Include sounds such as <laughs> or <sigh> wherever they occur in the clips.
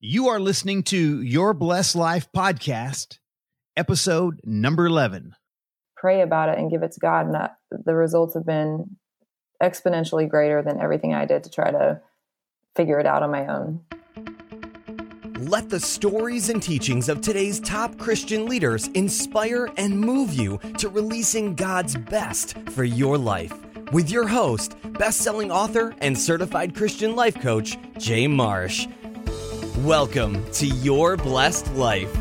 You are listening to Your Blessed Life podcast, episode number 11. Pray about it and give it to God. And that, the results have been exponentially greater than everything I did to try to figure it out on my own. Let the stories and teachings of today's top Christian leaders inspire and move you to releasing God's best for your life. With your host, best-selling author and certified Christian life coach, Jay Marsh. Welcome to Your Blessed Life.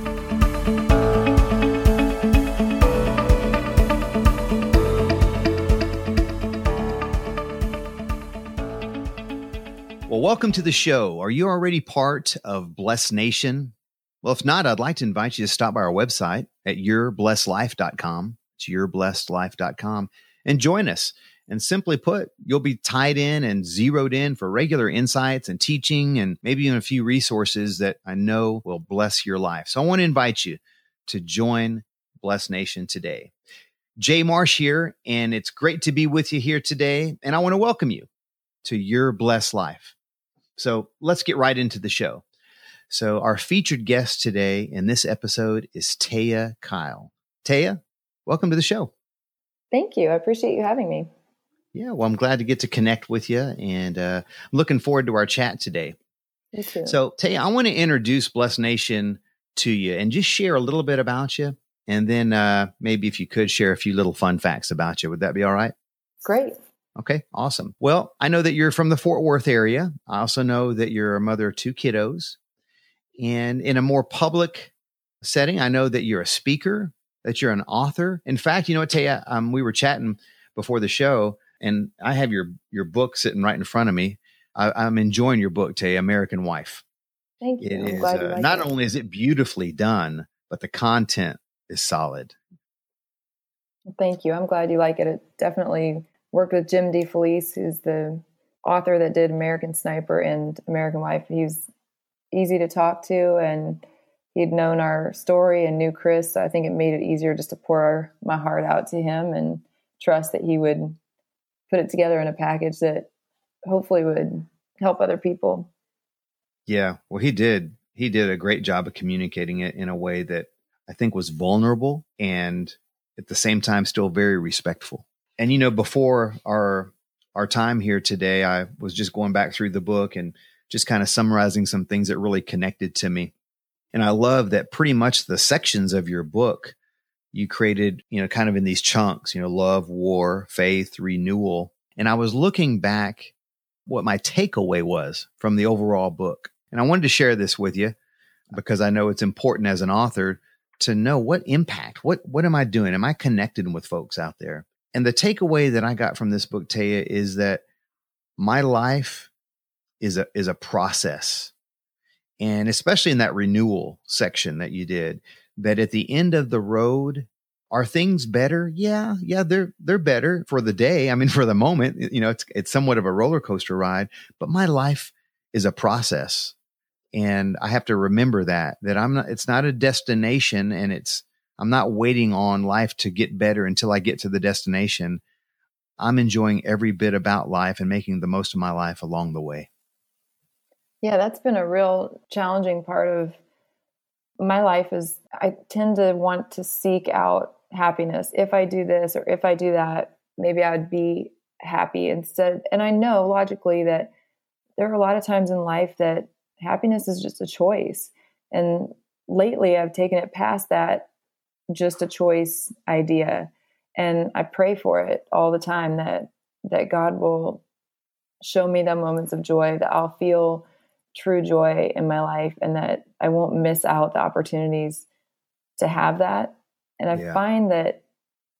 Well, welcome to the show. Are you already part of Blessed Nation? Well, if not, I'd like to invite you to stop by our website at yourblessedlife.com. It's yourblessedlife.com and join us. And simply put, you'll be tied in and zeroed in for regular insights and teaching and maybe even a few resources that I know will bless your life. So I want to invite you to join Blessed Nation today. Jay Marsh here, and it's great to be with you here today. And I want to welcome you to your blessed life. So let's get right into the show. So our featured guest today in this episode is Taya Kyle. Taya, welcome to the show. Thank you. I appreciate you having me. Yeah, well, I'm glad to get to connect with you and uh, looking forward to our chat today. Me too. So, Taya, I want to introduce Blessed Nation to you and just share a little bit about you. And then uh, maybe if you could share a few little fun facts about you. Would that be all right? Great. Okay, awesome. Well, I know that you're from the Fort Worth area. I also know that you're a mother of two kiddos. And in a more public setting, I know that you're a speaker, that you're an author. In fact, you know what, Taya, um, we were chatting before the show and I have your your book sitting right in front of me. I, am enjoying your book, Tay, American Wife. Thank you. It is, uh, like not it. only is it beautifully done, but the content is solid. Thank you. I'm glad you like it. It definitely worked with Jim DeFelice, who's the author that did American Sniper and American Wife. He's easy to talk to, and he'd known our story and knew Chris. So I think it made it easier just to pour my heart out to him and trust that he would put it together in a package that hopefully would help other people. Yeah, well, he did. He did a great job of communicating it in a way that I think was vulnerable and at the same time still very respectful. And you know, before our our time here today, I was just going back through the book and just kind of summarizing some things that really connected to me. And I love that pretty much the sections of your book you created, you know, kind of in these chunks, you know, love, war, faith, renewal. And I was looking back what my takeaway was from the overall book. And I wanted to share this with you because I know it's important as an author to know what impact, what what am I doing? Am I connecting with folks out there? And the takeaway that I got from this book, Taya, is that my life is a is a process. And especially in that renewal section that you did, that at the end of the road, are things better? Yeah, yeah, they're they're better for the day. I mean, <laughs> for the moment, you know, it's it's somewhat of a roller coaster ride, but my life is a process. And I have to remember that that I'm not it's not a destination and it's I'm not waiting on life to get better until I get to the destination. I'm enjoying every bit about life and making the most of my life along the way. Yeah, that's been a real challenging part of my life is I tend to want to seek out happiness. If I do this or if I do that, maybe I would be happy instead. And I know logically that there are a lot of times in life that happiness is just a choice. And lately I've taken it past that just a choice idea. And I pray for it all the time that that God will show me the moments of joy that I'll feel true joy in my life and that I won't miss out the opportunities to have that. And I yeah. find that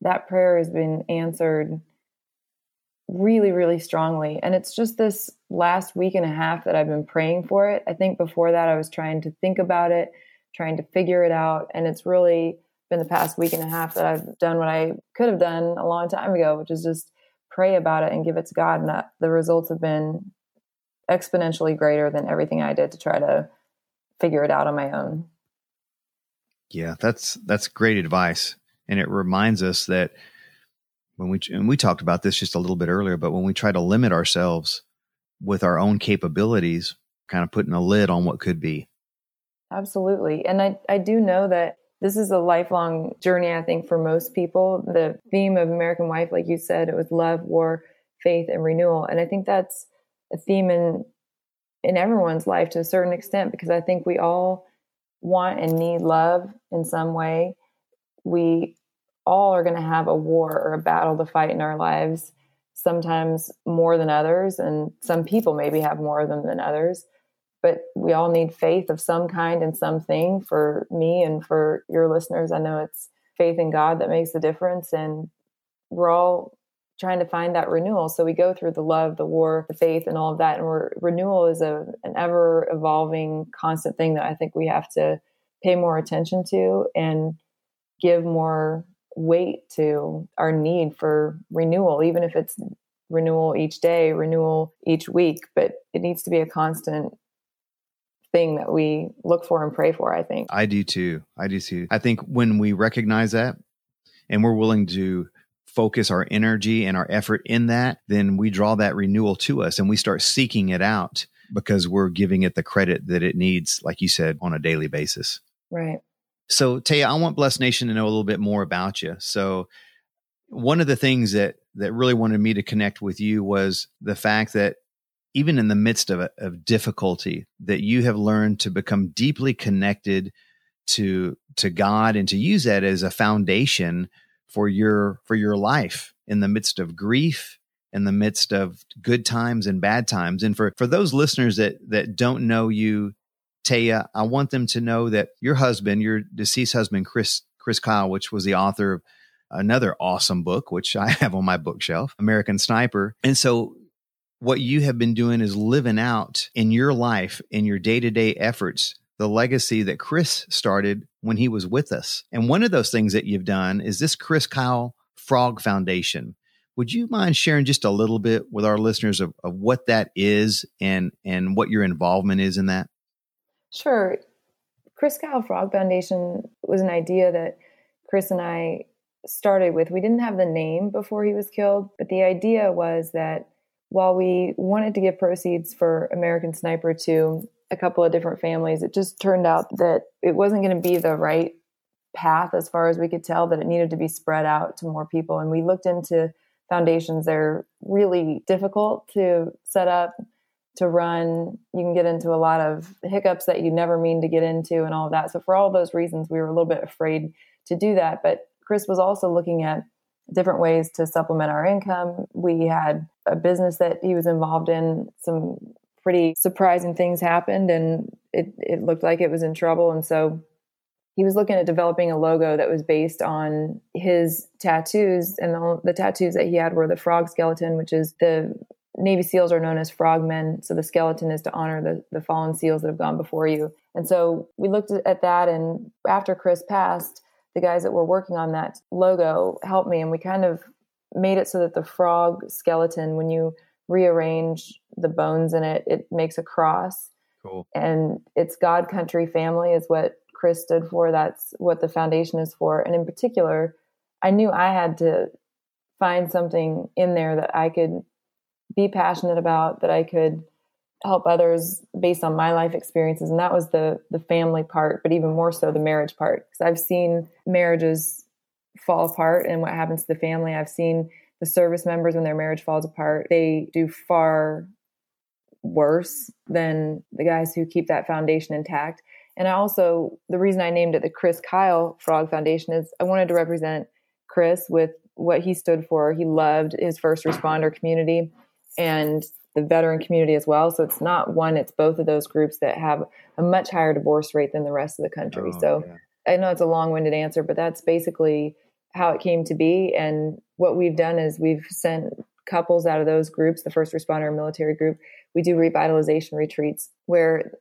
that prayer has been answered really, really strongly. And it's just this last week and a half that I've been praying for it. I think before that, I was trying to think about it, trying to figure it out. And it's really been the past week and a half that I've done what I could have done a long time ago, which is just pray about it and give it to God. And that, the results have been exponentially greater than everything I did to try to figure it out on my own. Yeah, that's that's great advice, and it reminds us that when we and we talked about this just a little bit earlier, but when we try to limit ourselves with our own capabilities, kind of putting a lid on what could be. Absolutely. And I, I do know that this is a lifelong journey, I think, for most people. The theme of American Wife, like you said, it was love, war, faith, and renewal. And I think that's a theme in in everyone's life to a certain extent because I think we all want and need love in some way. We all are going to have a war or a battle to fight in our lives, sometimes more than others, and some people maybe have more of them than others but we all need faith of some kind and something for me and for your listeners. I know it's faith in God that makes the difference. And we're all trying to find that renewal. So we go through the love, the war, the faith, and all of that. And renewal is a, an ever evolving, constant thing that I think we have to pay more attention to and give more weight to our need for renewal, even if it's renewal each day, renewal each week. But it needs to be a constant thing that we look for and pray for, I think. I do too. I do too. I think when we recognize that and we're willing to focus our energy and our effort in that, then we draw that renewal to us and we start seeking it out because we're giving it the credit that it needs, like you said, on a daily basis. Right. So, Taya, I want Blessed Nation to know a little bit more about you. So, one of the things that that really wanted me to connect with you was the fact that even in the midst of, of difficulty, that you have learned to become deeply connected to to God and to use that as a foundation for your for your life in the midst of grief, in the midst of good times and bad times. And for for those listeners that that don't know you, Taya, I want them to know that your husband, your deceased husband, Chris Chris Kyle, which was the author of another awesome book, which I <laughs> have on my bookshelf, American Sniper. And so what you have been doing is living out in your life, in your day to day efforts, the legacy that Chris started when he was with us. And one of those things that you've done is this Chris Kyle Frog Foundation. Would you mind sharing just a little bit with our listeners of, of what that is and, and what your involvement is in that? Sure. Chris Kyle Frog Foundation was an idea that Chris and I started with. We didn't have the name before he was killed, but the idea was that while we wanted to give proceeds for American Sniper to a couple of different families, it just turned out that it wasn't going to be the right path as far as we could tell, that it needed to be spread out to more people. And we looked into foundations, they're really difficult to set up, to run. You can get into a lot of hiccups that you never mean to get into and all of that. So, for all those reasons, we were a little bit afraid to do that. But Chris was also looking at different ways to supplement our income. We had a business that he was involved in. Some pretty surprising things happened and it, it looked like it was in trouble. And so he was looking at developing a logo that was based on his tattoos. And the, the tattoos that he had were the frog skeleton, which is the Navy SEALs are known as frogmen. So the skeleton is to honor the, the fallen SEALs that have gone before you. And so we looked at that. And after Chris passed, the guys that were working on that logo helped me and we kind of made it so that the frog skeleton when you rearrange the bones in it it makes a cross. Cool. And it's god country family is what chris stood for. That's what the foundation is for. And in particular i knew i had to find something in there that i could be passionate about that i could help others based on my life experiences. And that was the the family part but even more so the marriage part. Because i've seen marriages fall apart and what happens to the family. I've seen the service members when their marriage falls apart they do far worse than the guys who keep that foundation intact and i also the reason i named it the chris kyle frog foundation is i wanted to represent chris with what he stood for he loved his first responder community and the veteran community as well. So it's not one, it's both of those groups that have a much higher divorce rate than the rest of the country. Oh, so yeah. I know it's a long winded answer, but that's basically how it came to be. And what we've done is we've sent couples out of those groups, the first responder military group, we do revitalization retreats where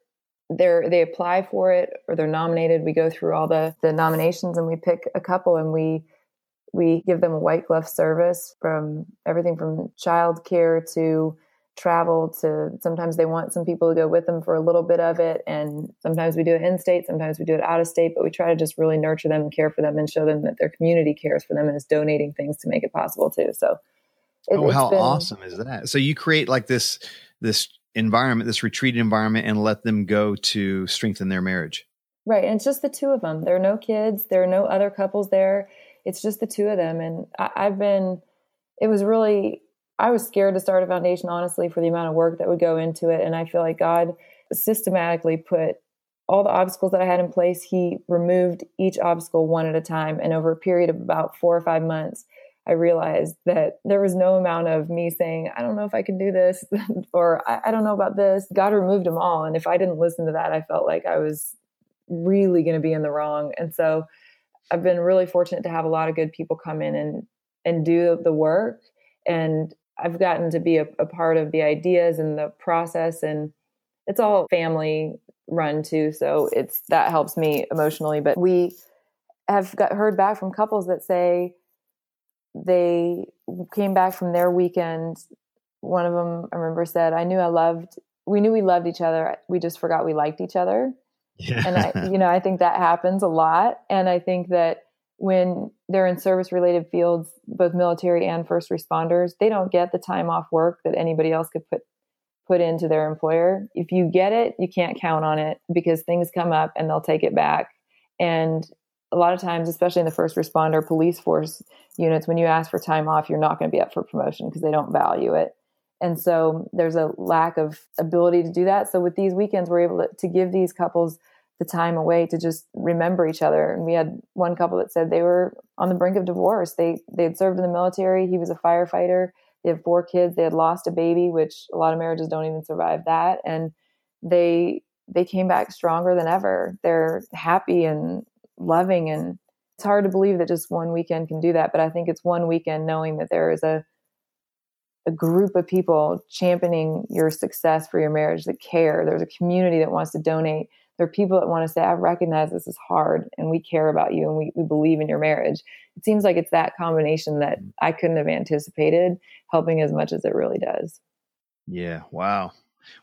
they're they apply for it or they're nominated. We go through all the the nominations and we pick a couple and we we give them a white glove service from everything from child care to travel to sometimes they want some people to go with them for a little bit of it and sometimes we do it in state sometimes we do it out of state but we try to just really nurture them and care for them and show them that their community cares for them and is donating things to make it possible too so it, oh how been, awesome is that so you create like this this environment this retreat environment and let them go to strengthen their marriage Right. And it's just the two of them. There are no kids, there are no other couples there. It's just the two of them. And I, I've been, it was really, I was scared to start a foundation, honestly, for the amount of work that would go into it. And I feel like God systematically put all the obstacles that I had in place, He removed each obstacle one at a time. And over a period of about four or five months, I realized that there was no amount of me saying, I don't know if I can do this <laughs> or I, I don't know about this. God removed them all. And if I didn't listen to that, I felt like I was really going to be in the wrong. And so I've been really fortunate to have a lot of good people come in and and do the work. And I've gotten to be a, a part of the ideas and the process and it's all family run too. So it's that helps me emotionally. But we have got heard back from couples that say they came back from their weekend. One of them, I remember, said, I knew I loved, we knew we loved each other. We just forgot we liked each other. Yeah. And I, you know, I think that happens a lot. And I think that when they're in service related fields, both military and first responders, they don't get the time off work that anybody else could put put into their employer. If you get it, you can't count on it because things come up and they'll take it back. And a lot of times, especially in the first responder police force units, when you ask for time off, you're not going to be up for promotion because they don't value it. And so there's a lack of ability to do that. So with these weekends, we're able to, to give these couples the time away to just remember each other. And we had one couple that said they were on the brink of divorce. They they had served in the military. He was a firefighter. They had four kids. They had lost a baby, which a lot of marriages don't even survive that. And they they came back stronger than ever. They're happy and loving and it's hard to believe that just one weekend can do that, but I think it's one weekend knowing that there is a a group of people championing your success for your marriage that care. There's a community that wants to donate there are people that want to say, I recognize this is hard and we care about you and we, we believe in your marriage. It seems like it's that combination that mm. I couldn't have anticipated helping as much as it really does. Yeah. Wow.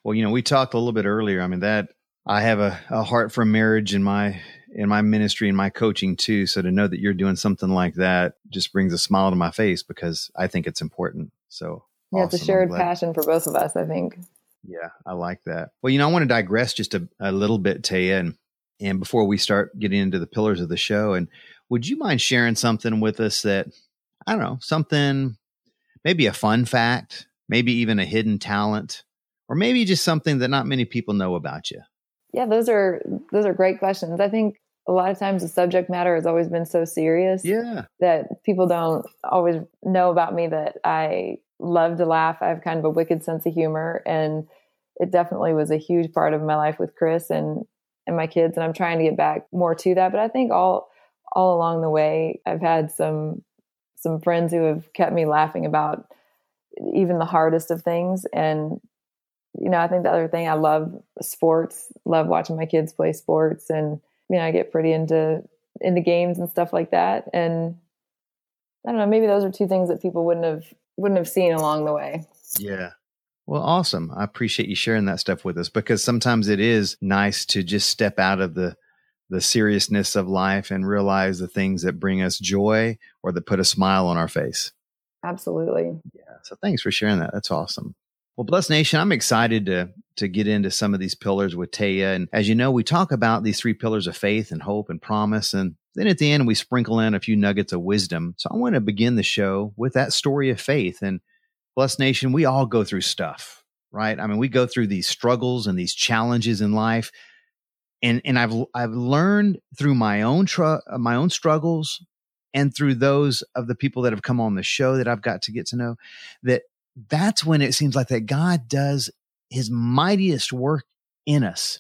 Well, you know, we talked a little bit earlier. I mean, that I have a, a heart for marriage in my in my ministry and my coaching too. So to know that you're doing something like that just brings a smile to my face because I think it's important. So yeah, awesome. it's a shared passion for both of us, I think. Yeah, I like that. Well, you know, I want to digress just a, a little bit, Taya, and and before we start getting into the pillars of the show, and would you mind sharing something with us that I don't know, something maybe a fun fact, maybe even a hidden talent, or maybe just something that not many people know about you? Yeah, those are those are great questions. I think a lot of times the subject matter has always been so serious yeah. that people don't always know about me that I love to laugh. I have kind of a wicked sense of humor, and it definitely was a huge part of my life with Chris and and my kids. And I'm trying to get back more to that. But I think all all along the way, I've had some some friends who have kept me laughing about even the hardest of things. And you know, I think the other thing I love sports. Love watching my kids play sports, and you know, I get pretty into into games and stuff like that. And I don't know, maybe those are two things that people wouldn't have wouldn't have seen along the way. Yeah. Well, awesome. I appreciate you sharing that stuff with us because sometimes it is nice to just step out of the the seriousness of life and realize the things that bring us joy or that put a smile on our face. Absolutely. Yeah. So thanks for sharing that. That's awesome. Well, Blessed Nation, I'm excited to to get into some of these pillars with Taya. And as you know, we talk about these three pillars of faith and hope and promise. And then at the end, we sprinkle in a few nuggets of wisdom. So I want to begin the show with that story of faith. And Blessed Nation, we all go through stuff, right? I mean, we go through these struggles and these challenges in life. And, and I've, I've learned through my own, tr- uh, my own struggles and through those of the people that have come on the show that I've got to get to know that that's when it seems like that God does his mightiest work in us.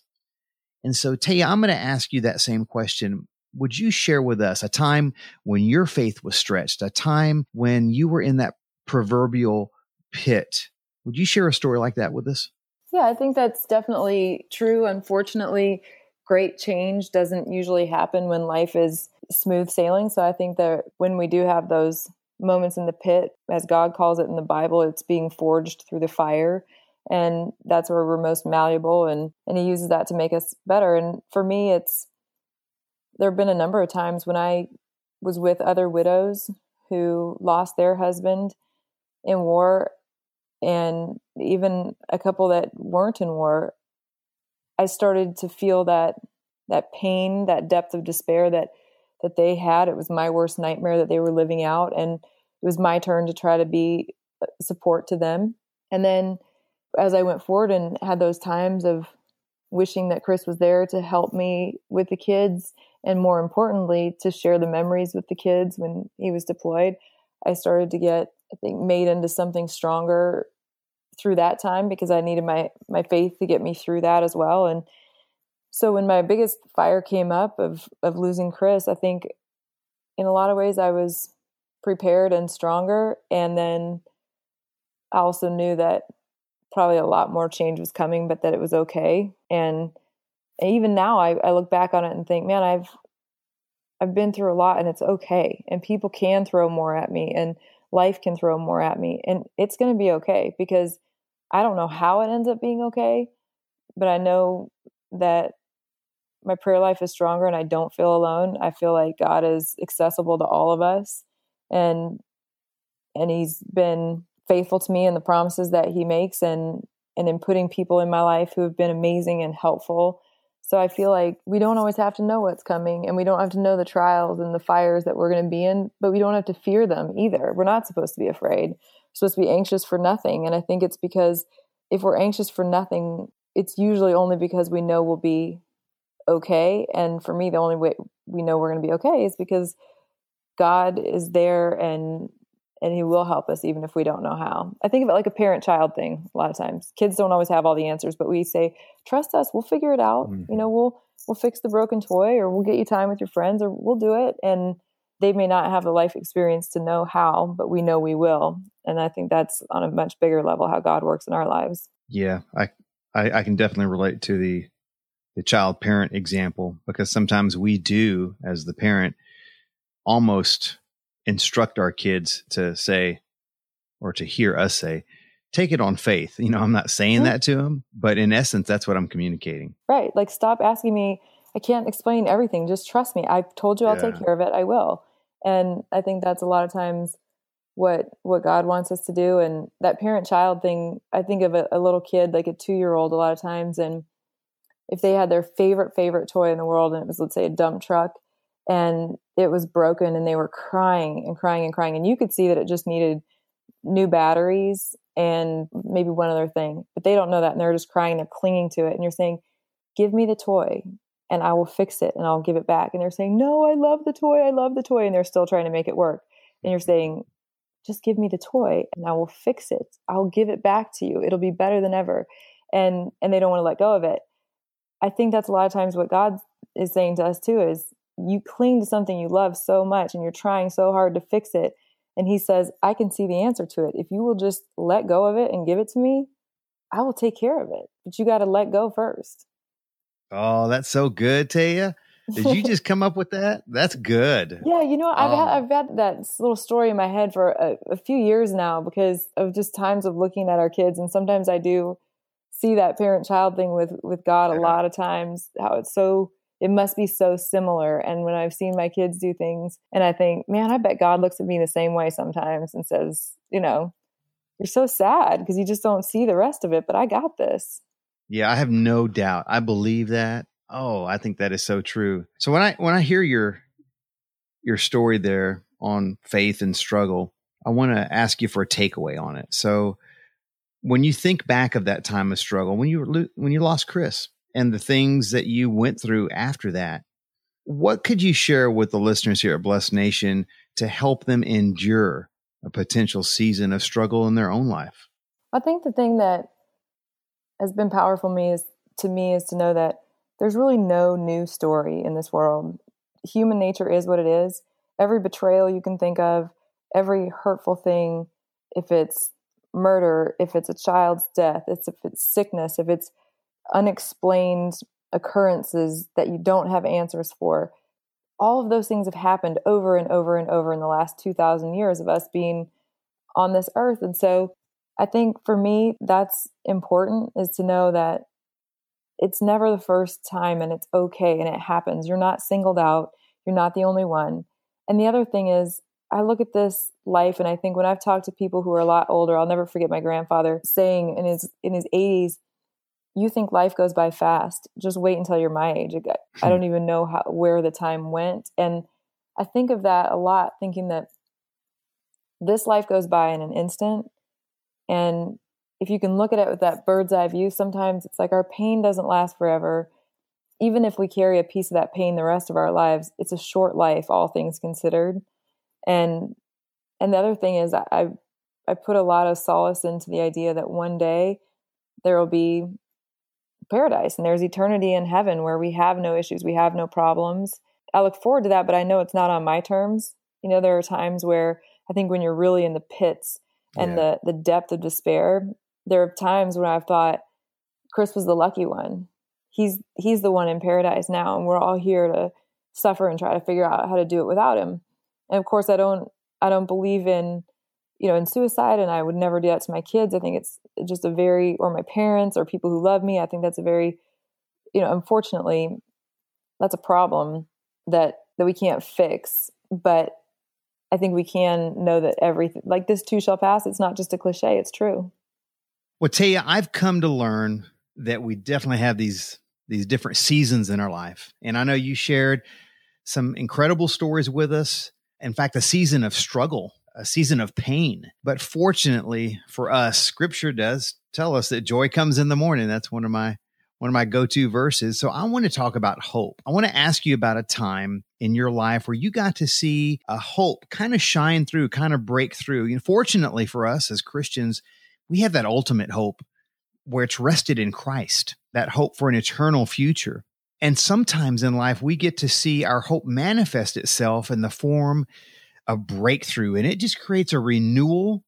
And so, Taya, I'm going to ask you that same question. Would you share with us a time when your faith was stretched, a time when you were in that proverbial pit? Would you share a story like that with us? Yeah, I think that's definitely true. Unfortunately, great change doesn't usually happen when life is smooth sailing. So I think that when we do have those moments in the pit, as God calls it in the Bible, it's being forged through the fire and that's where we're most malleable and and he uses that to make us better and for me it's there have been a number of times when i was with other widows who lost their husband in war and even a couple that weren't in war i started to feel that that pain, that depth of despair that that they had. It was my worst nightmare that they were living out, and it was my turn to try to be support to them. And then as I went forward and had those times of wishing that Chris was there to help me with the kids, and more importantly, to share the memories with the kids when he was deployed, I started to get, I think, made into something stronger through that time because I needed my my faith to get me through that as well. And so when my biggest fire came up of of losing Chris, I think in a lot of ways I was prepared and stronger. And then I also knew that probably a lot more change was coming, but that it was okay. And, even now I, I look back on it and think, man, I've I've been through a lot and it's okay. And people can throw more at me and life can throw more at me. And it's gonna be okay because I don't know how it ends up being okay, but I know that my prayer life is stronger and I don't feel alone. I feel like God is accessible to all of us and and he's been faithful to me and the promises that he makes and and in putting people in my life who have been amazing and helpful. So I feel like we don't always have to know what's coming and we don't have to know the trials and the fires that we're going to be in, but we don't have to fear them either. We're not supposed to be afraid. We're supposed to be anxious for nothing. And I think it's because if we're anxious for nothing, it's usually only because we know we'll be okay. And for me, the only way we know we're going to be okay is because God is there and and he will help us even if we don't know how. I think of it like a parent child thing a lot of times. Kids don't always have all the answers, but we say, "Trust us, we'll figure it out." Mm-hmm. You know, we'll we'll fix the broken toy or we'll get you time with your friends or we'll do it and they may not have the life experience to know how, but we know we will. And I think that's on a much bigger level how God works in our lives. Yeah, I I, I can definitely relate to the the child parent example because sometimes we do as the parent almost instruct our kids to say or to hear us say take it on faith. You know i'm not saying mm-hmm. that to them but in essence that's what i'm communicating. Right. Like stop asking me i can't explain everything. Just trust me. I've told you i'll yeah. take care of it. I will. And i think that's a lot of times what what god wants us to do. And that parent child thing i think of a, a little kid like a two year old a lot of times and if they had their favorite favorite toy in the world and it was let's say a dump truck and it was broken and they were crying and crying and crying. And you could see that it just needed new batteries and maybe one other thing but they don't know that and they're just crying they're clinging to it. And you're saying give me the toy and i will fix it and i'll give it back. And they're saying no i love the toy. I love the toy. And they're still trying to make it work. And you're saying just give me the toy and i will fix it. I'll give it back to you. It'll be better than ever. And and they don't want to let go of it. I think that's a lot of times what god is saying to us too is you cling to something you love so much and you're trying so hard to fix it. And he says, I can see the answer to it. If you will just let go of it and give it to me, I will take care of it. But you got to let go first. Oh, that's so good, Taya. Did you just come up with that? That's good. <laughs> Yeah, you know, I've um had I've had that little story in my head for a, a, few years now because of just times of looking at our kids, and sometimes I do see that parent child thing with with God a lot of times. How it's so it must be so similar. And when I've seen my kids do things and I think, man, I bet God looks at me the same way sometimes and says, you know, you're so sad because you just don't see the rest of it, but I got this. Yeah, I have no doubt. I believe that. Oh, I think that is so true. So when I when I hear your your story there on faith and struggle, I want to ask you for a takeaway on it. So when you think back of that time of struggle, when you when you lost Chris, and the things that you went through after that. What could you share with the listeners here at Blessed Nation to help them endure a potential season of struggle in their own life? I think the thing that has been powerful me is to me is to know that there's really no new story in this world. Human nature is what it is. Every betrayal you can think of, every hurtful thing, if it's murder, if it's a child's death, if it's sickness, if it's unexplained occurrences that you don't have answers for. All of those things have happened over and over and over in the last 2,000 years of us being on this earth. And so I think for me, that's important is to know that it's never the first time and it's okay and it happens. You're not singled out, you're not the only one. And the other thing is, I look at this life and I think when I've talked to people who are a lot older, I'll never forget my grandfather saying in his in his 80s, you think life goes by fast. Just wait until you're my age. I don't hmm. even know how where the time went. And I think of that a lot, thinking that this life goes by in an instant. And if you can look at it with that bird's eye view, sometimes it's like our pain doesn't last forever. Even if we carry a piece of that pain the rest of our lives, it's a short life, all things considered. And and the other thing is I I put a lot of solace into the idea that one day there will be paradise and there's eternity in heaven where we have no issues, we have no problems. I look forward to that, but I know it's not on my terms. You know, there are times where I think when you're really in the pits and yeah. the the depth of despair, there are times when I've thought Chris was the lucky one. He's he's the one in paradise now, and we're all here to suffer and try to figure out how to do it without him. And of course, I don't I don't believe in you know in suicide, and I would never do that to my kids. I think it's just a very or my parents or people who love me. I think that's a very you know unfortunately that's a problem that that we can't fix, but I think we can know that everything like this too shall pass. It's not just a cliche; it's true. Well, Taya, I've come to learn that we definitely have these these different seasons in our life, and I know you shared some incredible stories with us. In fact, a season of struggle, a season of pain. But fortunately for us, Scripture does tell us that joy comes in the morning. That's one of my one of my go-to verses. So I want to talk about hope. I want to ask you about a time in your life where you got to see a hope kind of shine through, kind of break through. And fortunately for us as Christians, we have that ultimate hope where it's rested in Christ, that hope for an eternal future. And sometimes in life, we get to see our hope manifest itself in the form of breakthrough, and it just creates a renewal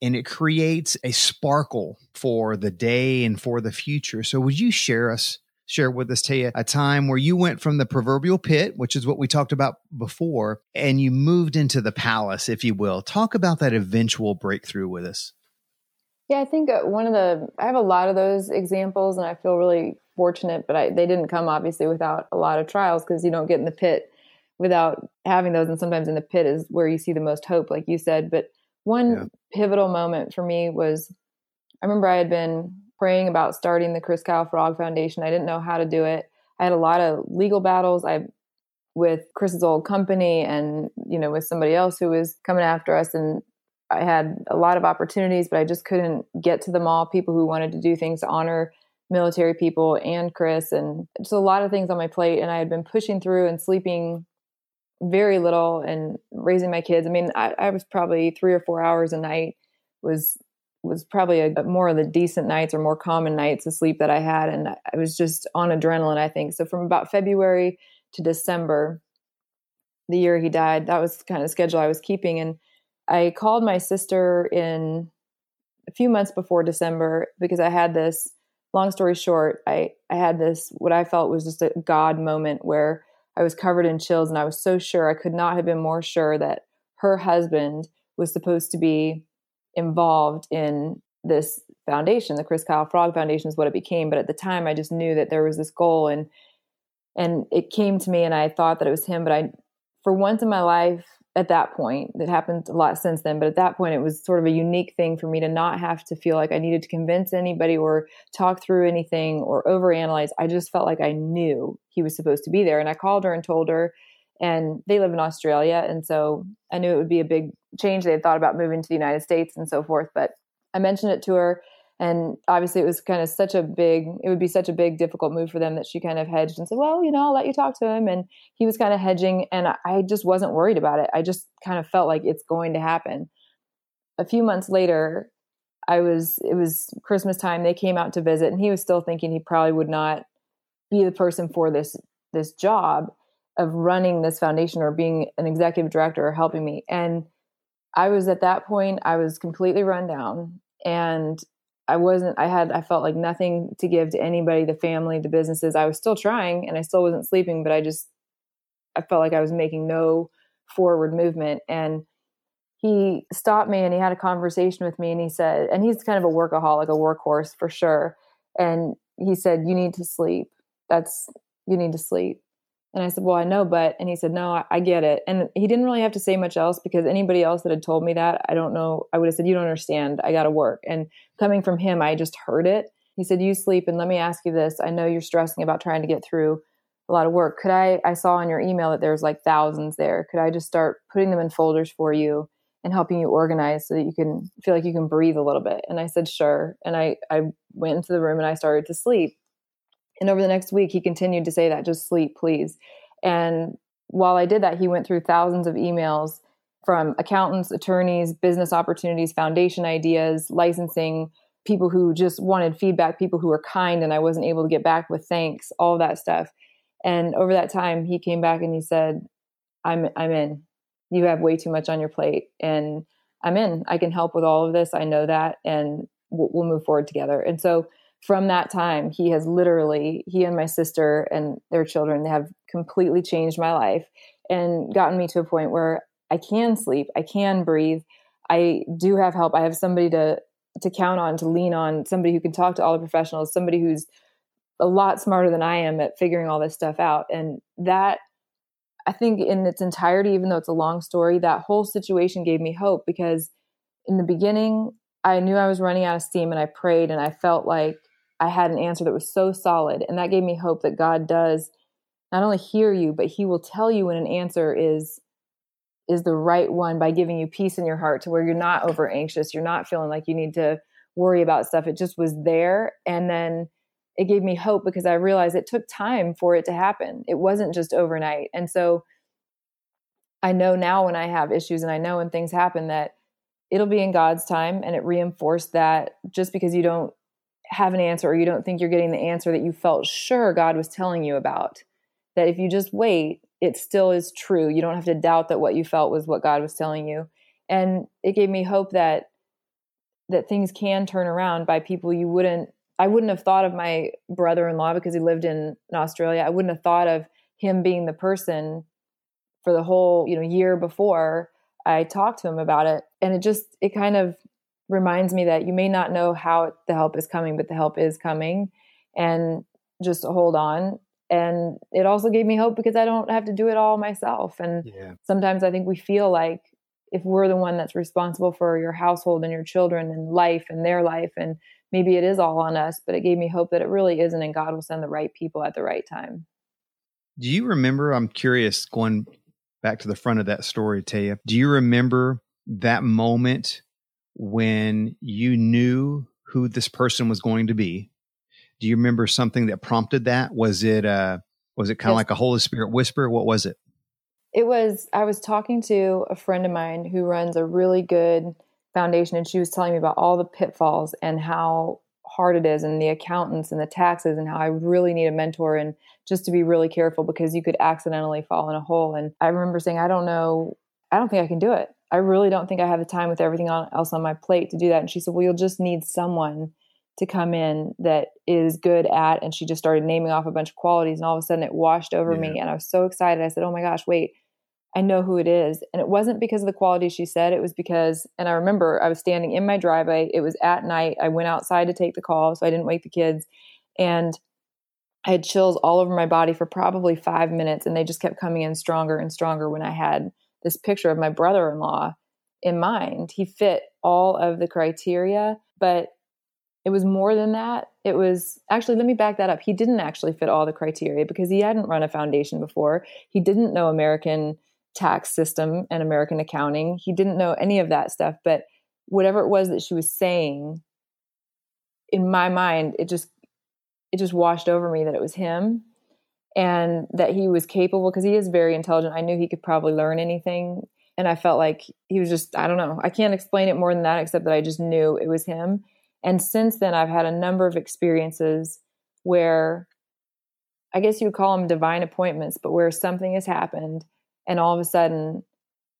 and it creates a sparkle for the day and for the future. So would you share us share with us Taya a time where you went from the proverbial pit, which is what we talked about before, and you moved into the palace, if you will. Talk about that eventual breakthrough with us. Yeah, I think uh, one of the I have a lot of those examples, and I feel really fortunate. But I, they didn't come obviously without a lot of trials because you don't get in the pit without having those. And sometimes in the pit is where you see the most hope, like you said. But one yeah. pivotal moment for me was I remember I had been praying about starting the Chris Kyle Frog Foundation. I didn't know how to do it. I had a lot of legal battles. I with Chris's old company and you know with somebody else who was coming after us and I had a lot of opportunities but I just couldn't get to them all people who wanted to do things to honor military people and Chris and just a lot of things on my plate and I had been pushing through and sleeping very little and raising my kids. I mean, I, I was probably three or four hours a night was was probably a, more of the decent nights or more common nights of sleep that I had, and I was just on adrenaline. I think so. From about February to December, the year he died, that was the kind of schedule I was keeping. And I called my sister in a few months before December because I had this. Long story short, I I had this what I felt was just a God moment where I was covered in chills and I was so sure I could not have been more sure that her husband was supposed to be involved in this foundation. The Chris Kyle Frog Foundation is what it became. But at the time I just knew that there was this goal and and it came to me and I thought that it was him. But I for once in my life at that point that happened a lot since then but at that point it was sort of a unique thing for me to not have to feel like i needed to convince anybody or talk through anything or overanalyze. I just felt like i knew he was supposed to be there and i called her and told her and they live in australia and so i knew it would be a big change. They had thought about moving to the united states and so forth but i mentioned it to her and obviously it was kind of such a big it would be such a big difficult move for them that she kind of hedged and said well you know i'll let you talk to him. And he was kind of hedging and i just wasn't worried about it. I just kind of felt like it's going to happen. A few months later i was it was christmas time. They came out to visit and he was still thinking he probably would not be the person for this this job of running this foundation or being an executive director or helping me. And i was at that point i was completely run down. And I wasn't, I had, I felt like nothing to give to anybody, the family, the businesses. I was still trying and I still wasn't sleeping, but I just, I felt like I was making no forward movement. And he stopped me and he had a conversation with me and he said, and he's kind of a workaholic, a workhorse for sure. And he said, You need to sleep. That's, you need to sleep. And I said, Well, I know, but, and he said, No, I, I, get it. And he didn't really have to say much else because anybody else that had told me that, I don't know, I would have said, You don't understand. I got to work. And coming from him, I just heard it. he said, You sleep and let me ask you this. I know you're stressing about trying to get through a lot of work. Could I, I saw in your email that there's like thousands there. Could I just start putting them in folders for you and helping you organize so that you can feel like you can breathe a little bit? And I said, Sure. And I, I went into the room and I started to sleep. And over the next week, he continued to say that, just sleep, please. And while I did that, he went through thousands of emails from accountants, attorneys, business opportunities, foundation ideas, licensing, people who just wanted feedback, people who were kind and I wasn't able to get back with thanks, all that stuff. And over that time, he came back and he said, "I'm I'm in. You have way too much on your plate, and I'm in. I can help with all of this. I know that, and we'll, we'll move forward together." And so from that time, he has literally he and my sister and their children have completely changed my life and gotten me to a point where I can sleep, I can breathe, I do have help. I have somebody to to count on, to lean on, somebody who can talk to all the professionals, somebody who's a lot smarter than I am at figuring all this stuff out. And that, I think, in its entirety, even though it's a long story, that whole situation gave me hope because in the beginning, I knew I was running out of steam and I prayed and I felt like I had an answer that was so solid. And that gave me hope that God does not only hear you, but He will tell you when an answer is is the right one by giving you peace in your heart to where you're not over anxious you're not feeling like you need to worry about stuff it just was there and then it gave me hope because i realized it took time for it to happen it wasn't just overnight and so i know now when i have issues and i know when things happen that it'll be in god's time and it reinforced that just because you don't have an answer or you don't think you're getting the answer that you felt sure god was telling you about that if you just wait it still is true. You don't have to doubt that what you felt was what God was telling you. And it gave me hope that that things can turn around by people you wouldn't I wouldn't have thought of my brother-in-law because he lived in, Australia. I wouldn't have thought of him being the person for the whole, you know, year before I talked to him about it. And it just it kind of reminds me that you may not know how the help is coming, but the help is coming and just hold on and it also gave me hope because I don't have to do it all myself. And yeah. sometimes I think we feel like if we're the one that's responsible for your household and your children and life and their life, and maybe it is all on us, but it gave me hope that it really isn't, and God will send the right people at the right time. Do you remember? I'm curious, going back to the front of that story, Taya, do you remember that moment when you knew who this person was going to be? Do you remember something that prompted that? Was it uh was it kind of yes. like a Holy Spirit whisper? What was it? It was I was talking to a friend of mine who runs a really good foundation and she was telling me about all the pitfalls and how hard it is and the accountants and the taxes and how I really need a mentor and just to be really careful because you could accidentally fall in a hole and I remember saying I don't know I don't think I can do it. I really don't think I have the time with everything else on my plate to do that and she said well you'll just need someone to come in that is good at and she just started naming off a bunch of qualities and all of a sudden it washed over yeah. me and I was so excited. I said, "Oh my gosh, wait. I know who it is." And it wasn't because of the qualities she said, it was because and I remember I was standing in my driveway. It was at night. I went outside to take the call so I didn't wake the kids and I had chills all over my body for probably 5 minutes and they just kept coming in stronger and stronger when I had this picture of my brother-in-law in mind. He fit all of the criteria, but it was more than that. It was actually, let me back that up. He didn't actually fit all the criteria because he hadn't run a foundation before. He didn't know American tax system and American accounting. He didn't know any of that stuff. But whatever it was that she was saying, in my mind, it just it just washed over me that it was him and that he was capable because he is very intelligent. I knew he could probably learn anything. And I felt like he was just, I don't know, I can't explain it more than that, except that I just knew it was him and since then, I've had a number of experiences where I guess you would call them divine appointments, but where something has happened and all of a sudden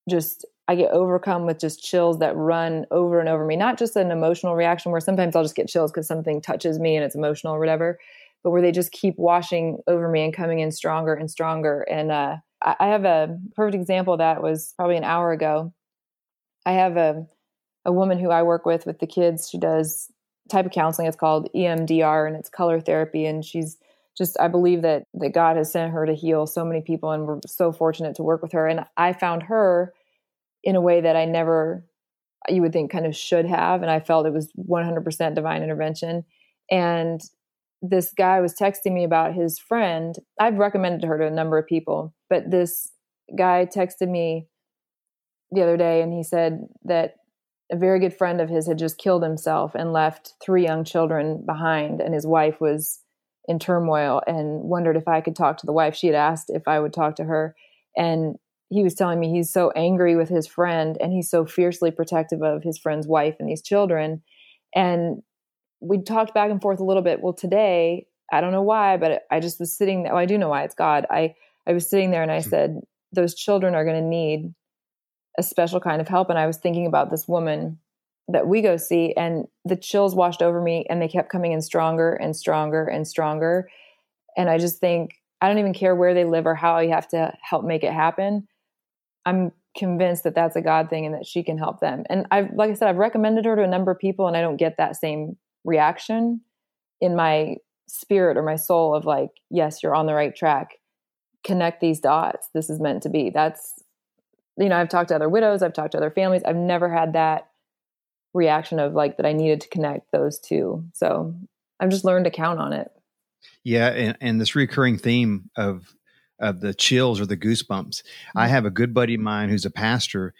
just I get overcome with just chills that run over and over me. Not just an emotional reaction where sometimes I'll just get chills because something touches me and it's emotional or whatever, but where they just keep washing over me and coming in stronger and stronger. And uh, I have a perfect example that was probably an hour ago. I have a a woman who I work with with the kids. She does type of counseling. It's called EMDR and it's color therapy. And she's just, I believe that, that God has sent her to heal so many people and we're so fortunate to work with her. And I found her in a way that I never, you would think kind of should have. And I felt it was 100% divine intervention. And this guy was texting me about his friend. I've recommended her to a number of people, but this guy texted me the other day and he said that a very good friend of his had just killed himself and left three young children behind and his wife was in turmoil and wondered if I could talk to the wife. She had asked if I would talk to her and he was telling me he's so angry with his friend and he's so fiercely protective of his friend's wife and these children and we talked back and forth a little bit. Well, today, I don't know why, but I just was sitting there. Well, I do know why it's God. I, I was sitting there and I hmm. said, those children are going to need a special kind of help. And I was thinking about this woman that we go see, and the chills washed over me and they kept coming in stronger and stronger and stronger. And I just think, I don't even care where they live or how you have to help make it happen. I'm convinced that that's a God thing and that she can help them. And I've, like I said, I've recommended her to a number of people and I don't get that same reaction in my spirit or my soul of like, yes, you're on the right track. Connect these dots. This is meant to be. That's, you know, I've talked to other widows, I've talked to other families. I've never had that reaction of like that I needed to connect those two. So I've just learned to count on it. Yeah. And, and this recurring theme of, of the chills or the goosebumps. Mm-hmm. I have a good buddy of mine who's a pastor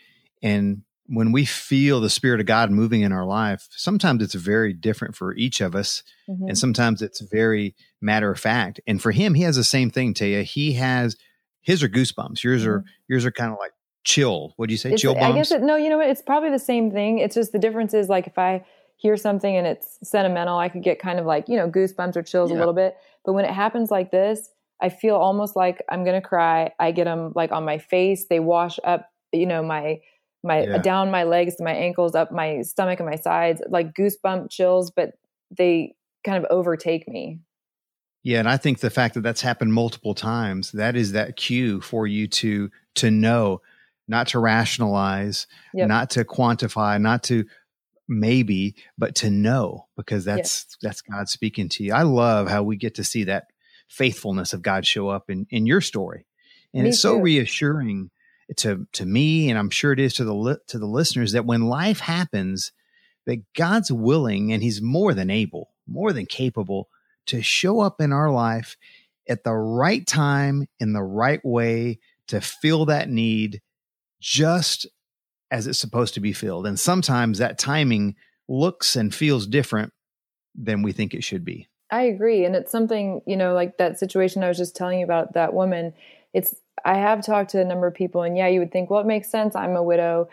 and when we feel the spirit of God moving in our life, sometimes it's very different for each of us, mm-hmm. and sometimes it's very matter of fact. And for him, he has the same thing. Taya, he has his are goosebumps. Yours mm-hmm. are yours are kind of like chill. What do you say? It's, chill bumps. I guess it, no. You know what? It's probably the same thing. It's just the difference is like if I hear something and it's sentimental, I could get kind of like you know goosebumps or chills yeah. a little bit. But when it happens like this, I feel almost like I'm gonna cry. I get them like on my face. They wash up. You know my my yeah. down my legs to my ankles, up my stomach and my sides, like goosebump chills, but they kind of overtake me. Yeah, and I think the fact that that's happened multiple times, that is that cue for you to to know, not to rationalize, yep. not to quantify, not to maybe, but to know because that's yes. that's God speaking to you. I love how we get to see that faithfulness of God show up in in your story. And Me it's so reassuring to to me, and I'm sure it is to the li- to the listeners, that when life happens, that God's willing and He's more than able, more than capable to show up in our life at the right time in the right way to fill that need just as it's supposed to be filled. And sometimes that timing looks and feels different than we think it should be. I agree. And it's something, you know, like that situation I was just telling you about that woman. It's I have talked to a number of people, and yeah, you would think, well, it makes sense. I'm a widow.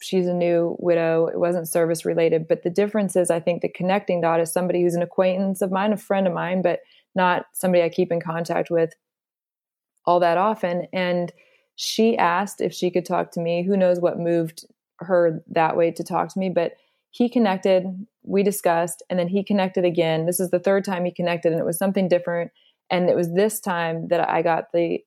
She's a new widow. It wasn't service related. But the difference is, I think the connecting dot is somebody who's an acquaintance of mine, a friend of mine, but not somebody I keep in contact with all that often. And she asked if she could talk to me. Who knows what moved her that way to talk to me, but he connected, we discussed, and then he connected again. This is the third time he connected, and it was something different. And it was this time that I got the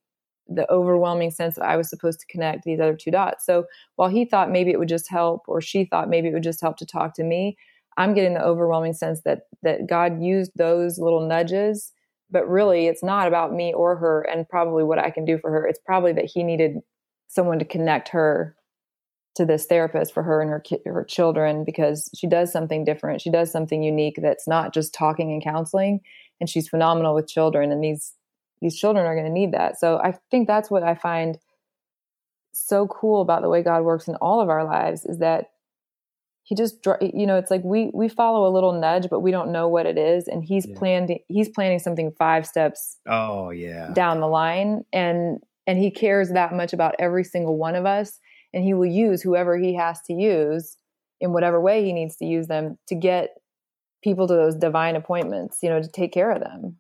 the overwhelming sense that I was supposed to connect these other two dots. So while he thought maybe it would just help, or she thought maybe it would just help to talk to me, I'm getting the overwhelming sense that that God used those little nudges, but really it's not about me or her and probably what I can do for her. It's probably that he needed someone to connect her to this therapist for her and her her children because she does something different. She does something unique that's not just talking and counseling, and she's phenomenal with children. And these these children are going to need that. So I think that's what I find so cool about the way God works in all of our lives is that he just you know it's like we we follow a little nudge but we don't know what it is and he's yeah. planned he's planning something five steps oh yeah down the line and and he cares that much about every single one of us and he will use whoever he has to use in whatever way he needs to use them to get people to those divine appointments you know to take care of them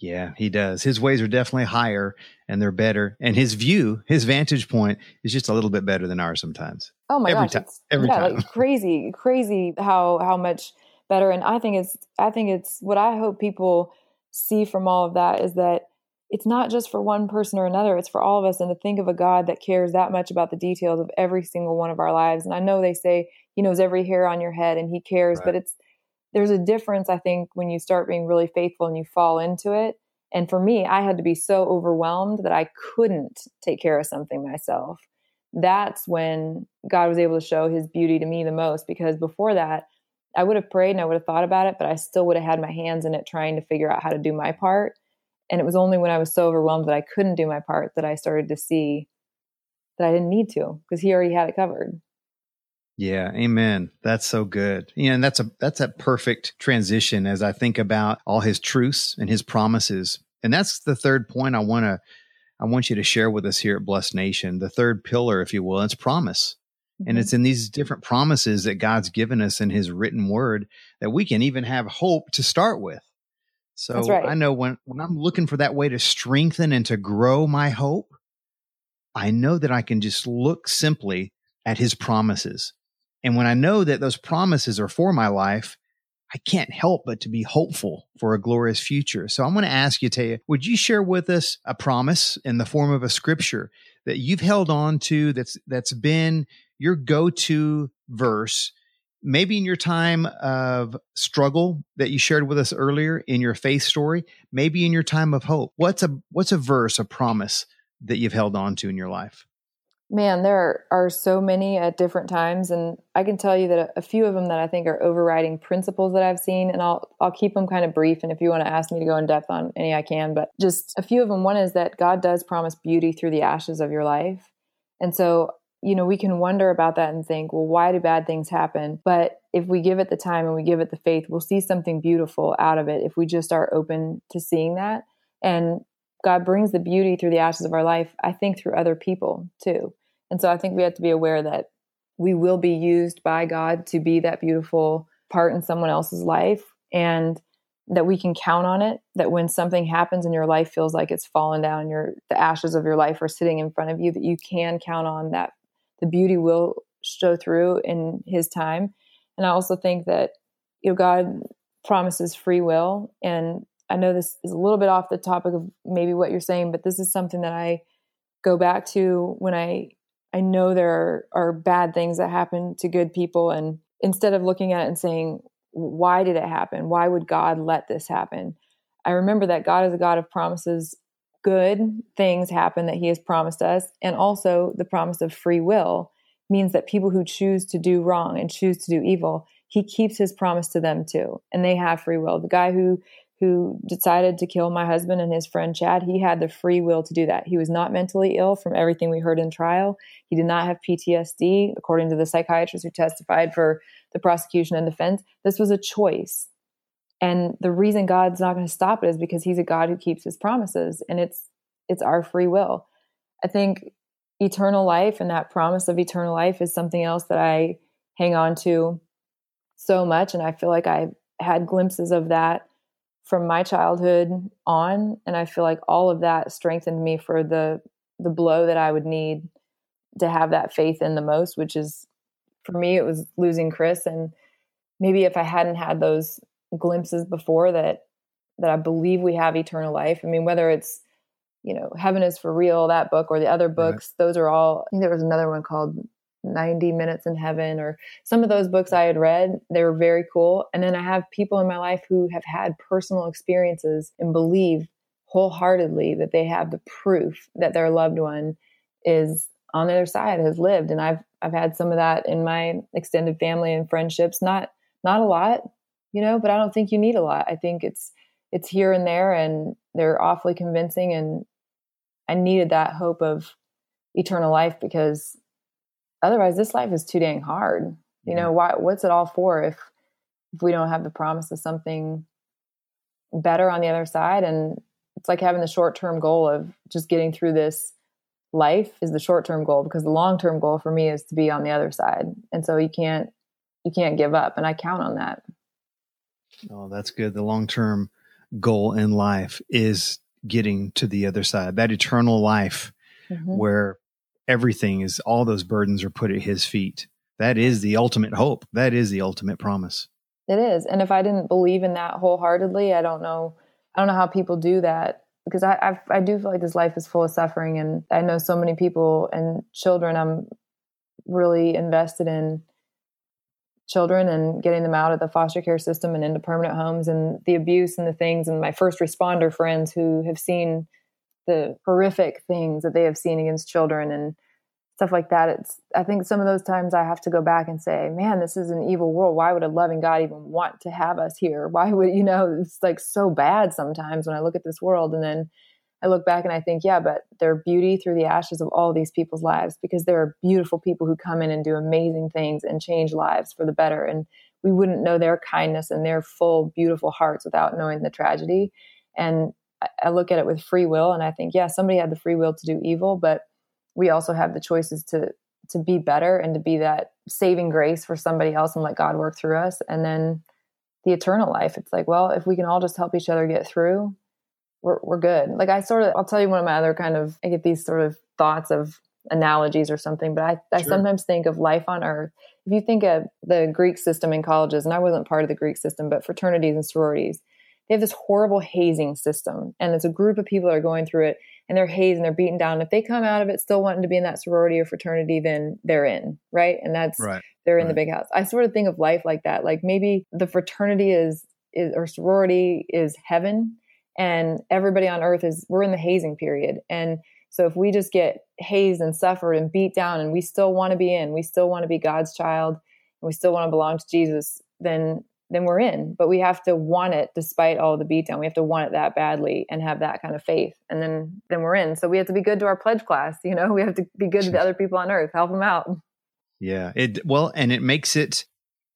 yeah, he does. His ways are definitely higher and they're better. And his view, his vantage point is just a little bit better than ours sometimes. Oh my god. every gosh. Time, every yeah, time. Like <laughs> crazy, crazy how how much better. And I think it's I think it's what I hope people see from all of that is that it's not just for one person or another, it's for all of us. And to think of a God that cares that much about the details of every single one of our lives. And I know they say he knows every hair on your head and he cares, right. but it's there's a difference, I think, when you start being really faithful and you fall into it. And for me, I had to be so overwhelmed that I couldn't take care of something myself. That's when God was able to show his beauty to me the most because before that, I would have prayed and I would have thought about it, but I still would have had my hands in it trying to figure out how to do my part. And it was only when I was so overwhelmed that I couldn't do my part that I started to see that I didn't need to because he already had it covered. Yeah, amen. That's so good. Yeah, and that's a that's a perfect transition as I think about all his truths and his promises. And that's the third point I want to I want you to share with us here at Blessed Nation. The third pillar, if you will, it's promise. And mm-hmm. it's in these different promises that God's given us in his written word that we can even have hope to start with. So right. I know when, when I'm looking for that way to strengthen and to grow my hope, I know that I can just look simply at his promises. And when I know that those promises are for my life, I can't help but to be hopeful for a glorious future. So I'm going to ask you, Taya, would you share with us a promise in the form of a scripture that you've held on to that's that's been your go-to verse maybe in your time of struggle that you shared with us earlier in your faith story maybe in your time of hope what's a what's a verse a promise that you've held on to in your life man there are so many at different times and i can tell you that a few of them that i think are overriding principles that i've seen and i'll i'll keep them kind of brief and if you want to ask me to go in depth on any i can but just a few of them one is that god does promise beauty through the ashes of your life and so you know, we can wonder about that and think, well, why do bad things happen? But if we give it the time and we give it the faith, we'll see something beautiful out of it if we just are open to seeing that. And God brings the beauty through the ashes of our life, I think, through other people too. And so I think we have to be aware that we will be used by God to be that beautiful part in someone else's life and that we can count on it that when something happens and your life feels like it's fallen down your the ashes of your life are sitting in front of you that you can count on that the beauty will show through in his time. And I also think that, you know, God promises free will. And I know this is a little bit off the topic of maybe what you're saying, but this is something that I go back to when I I know there are, are bad things that happen to good people. And instead of looking at it and saying, why did it happen? Why would God let this happen? I remember that God is a God of promises good things happen that he has promised us and also the promise of free will means that people who choose to do wrong and choose to do evil he keeps his promise to them too and they have free will the guy who who decided to kill my husband and his friend chad he had the free will to do that. He was not mentally ill from everything we heard in trial. He did not have ptsd according to the psychiatrist who testified for the prosecution and defense. This was a choice. And the reason God's not going to stop it is because he's a God who keeps his promises and it's it's our free will. I think eternal life and that promise of eternal life is something else that I hang on to so much and I feel like I've had glimpses of that from my childhood on and I feel like all of that strengthened me for the the blow that I would need to have that faith in the most which is for me it was losing Chris and maybe if I hadn't had those glimpses before that that I believe we have eternal life. I mean, whether it's you know Heaven is for real that book or the other books, right. those are all. I think there was another one called 90 Minutes in Heaven or some of those books I had read. They were very cool. And then I have people in my life who have had personal experiences and believe wholeheartedly that they have the proof that their loved one is on the other side has lived and I've I've had some of that in my extended family and friendships not not a lot you know, but I don't think you need a lot. I think it's it's here and there and they're awfully convincing and I needed that hope of eternal life because otherwise this life is too dang hard. You know, why what's it all for if if we don't have the promise of something better on the other side and it's like having the short-term goal of just getting through this life is the short-term goal because the long-term goal for me is to be on the other side. And so you can't you can't give up and I count on that. Oh, that's good. The long term goal in life is getting to the other side, that eternal life mm-hmm. where everything is, all those burdens are put at his feet. That is the ultimate hope. That is the ultimate promise. It is. And if I didn't believe in that wholeheartedly, I don't know. I don't know how people do that because I, I, I do feel like this life is full of suffering, and I know so many people and children. I'm really invested in children and getting them out of the foster care system and into permanent homes and the abuse and the things and my first responder friends who have seen the horrific things that they have seen against children and stuff like that. It's I think some of those times I have to go back and say, man, this is an evil world. Why would a loving God even want to have us here? Why would you know? It's like so bad sometimes when I look at this world, and then I look back and I think, yeah, but there are beauty through the ashes of all these people's lives because there are beautiful people who come in and do amazing things and change lives for the better. And we wouldn't know their kindness and their full, beautiful hearts without knowing the tragedy. And I look at it with free will and I think, yeah, somebody had the free will to do evil, but we also have the choices to to be better and to be that saving grace for somebody else and let God work through us. And then the eternal life. It's like, well, if we can all just help each other get through, we're we're good. Like I sort of I'll tell you one of my other kind of I get these sort of thoughts of analogies or something, but I, I sure. sometimes think of life on earth. If you think of the Greek system in colleges, and I wasn't part of the Greek system, but fraternities and sororities, they have this horrible hazing system. And it's a group of people that are going through it and they're hazed and they're beaten down. If they come out of it still wanting to be in that sorority or fraternity, then they're in, right? And that's right. they're in right. the big house. I sort of think of life like that. Like maybe the fraternity is is or sorority is heaven and everybody on earth is we're in the hazing period. And so if we just get hazed and suffered and beat down and we still want to be in, we still want to be God's child, and we still want to belong to Jesus, then then we're in. But we have to want it despite all the beatdown. We have to want it that badly and have that kind of faith. And then then we're in. So we have to be good to our pledge class, you know, <laughs> we have to be good to the other people on earth, help them out. Yeah. It well, and it makes it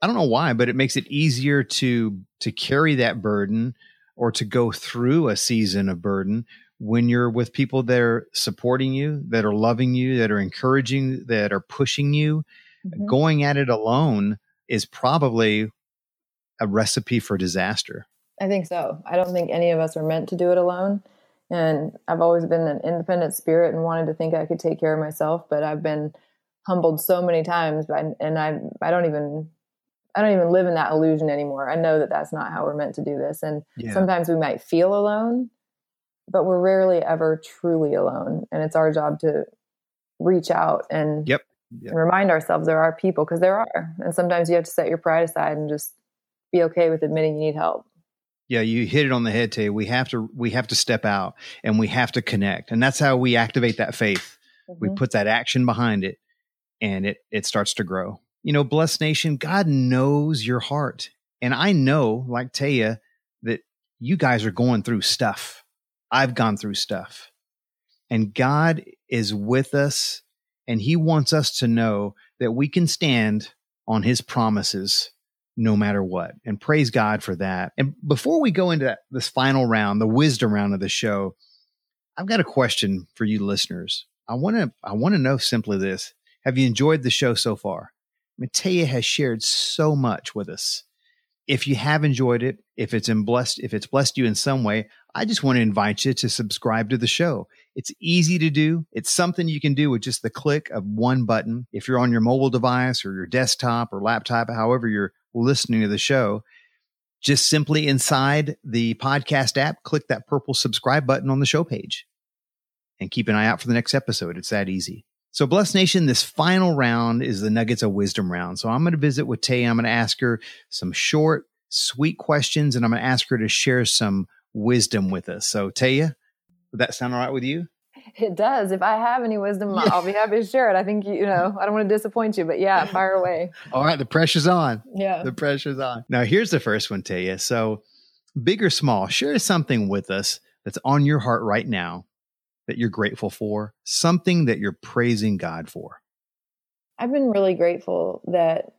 I don't know why, but it makes it easier to to carry that burden or to go through a season of burden when you're with people that are supporting you, that are loving you, that are encouraging, that are pushing you. Mm-hmm. Going at it alone is probably a recipe for disaster. I think so. I don't think any of us are meant to do it alone. And I've always been an independent spirit and wanted to think I could take care of myself, but I've been humbled so many times by, and I I don't even I don't even live in that illusion anymore. I know that that's not how we're meant to do this. And yeah. sometimes we might feel alone, but we're rarely ever truly alone. And it's our job to reach out and yep. Yep. remind ourselves there are people because there are. And sometimes you have to set your pride aside and just be okay with admitting you need help. Yeah, you hit it on the head, Tay. We have to we have to step out and we have to connect. And that's how we activate that faith. Mm-hmm. We put that action behind it and it it starts to grow. You know, blessed nation, God knows your heart. And I know, like Taya, that you guys are going through stuff I've gone through stuff. And God is with us and he wants us to know that we can stand on his promises no matter what. And praise God for that. And before we go into this final round, the wisdom round of the show, I've got a question for you listeners. I want to I want to know simply this. Have you enjoyed the show so far? Matea has shared so much with us. If you have enjoyed it, if it's blessed, if it's blessed you in some way, I just want to invite you to subscribe to the show. It's easy to do. It's something you can do with just the click of one button. If you're on your mobile device or your desktop or laptop, however you're listening to the show, just simply inside the podcast app, click that purple subscribe button on the show page and keep an eye out for the next episode. It's that easy. So, Blessed Nation, this final round is the Nuggets of Wisdom round. So, I'm going to visit with Tay. I'm going to ask her some short, sweet questions, and I'm going to ask her to share some wisdom with us. So, Taya, would that sound all right with you? <laughs> It does. If I have any wisdom. I'll be happy to share it. I think, you know, I don't want to disappoint you, but yeah, fire <laughs> away. all right. The pressure's on. Yeah. The pressure's on. Now, here's the first one, Taya. So, big or small, share something with us that's on your heart right now that you're grateful for, something that you're praising God for? I've been really grateful that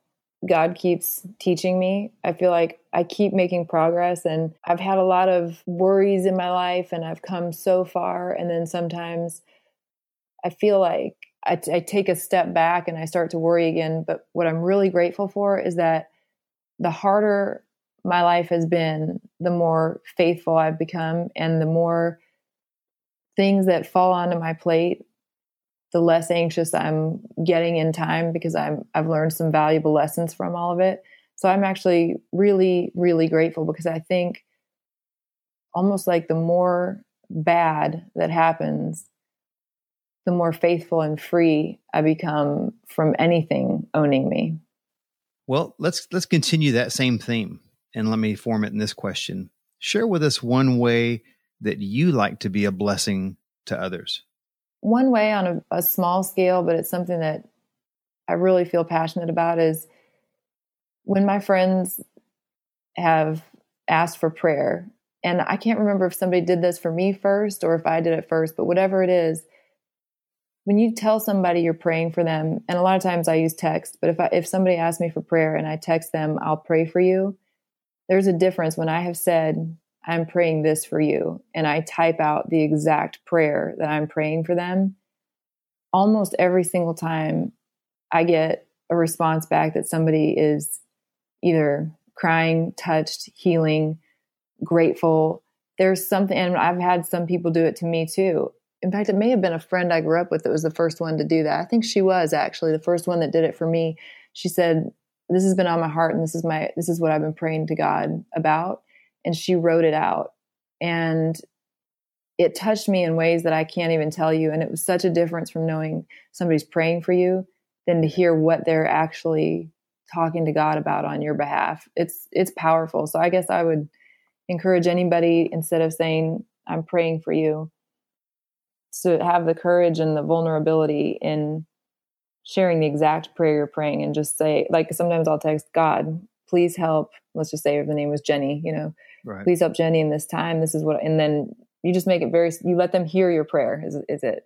God keeps teaching me. I feel like I keep making progress and I've had a lot of worries in my life and I've come so far. And then sometimes I feel like I, t- I take a step back and I start to worry again. But what I'm really grateful for is that the harder my life has been, the more faithful I've become and the more things that fall onto my plate, the less anxious I'm getting in time because I'm I've learned some valuable lessons from all of it. So I'm actually really really grateful because I think almost like the more bad that happens, the more faithful and free I become from anything owning me. Well, let's let's continue that same theme and let me form it in this question. Share with us one way that you like to be a blessing to others? One way on a, a small scale, but it's something that I really feel passionate about is when my friends have asked for prayer, and I can't remember if somebody did this for me first or if I did it first, but whatever it is, when you tell somebody you're praying for them, and a lot of times I use text, but if I, if somebody asks me for prayer and I text them, I'll pray for you. There's a difference when I have said, I'm praying this for you, and I type out the exact prayer that I'm praying for them. Almost every single time I get a response back that somebody is either crying, touched, healing, grateful. There's something, and I've had some people do it to me too. In fact, it may have been a friend I grew up with that was the first one to do that. I think she was actually the first one that did it for me. She said, "This has been on my heart, and this is my this is what I've been praying to God about." And she wrote it out, and it touched me in ways that I can't even tell you. And it was such a difference from knowing somebody's praying for you than to hear what they're actually talking to God about on your behalf. It's it's powerful. So I guess I would encourage anybody instead of saying I'm praying for you to have the courage and the vulnerability in sharing the exact prayer you're praying and just say like sometimes I'll text God, please help. Let's just say if the name was Jenny, you know, right. please help Jenny in this time. This is what and then you just make it very you let them hear your prayer is is it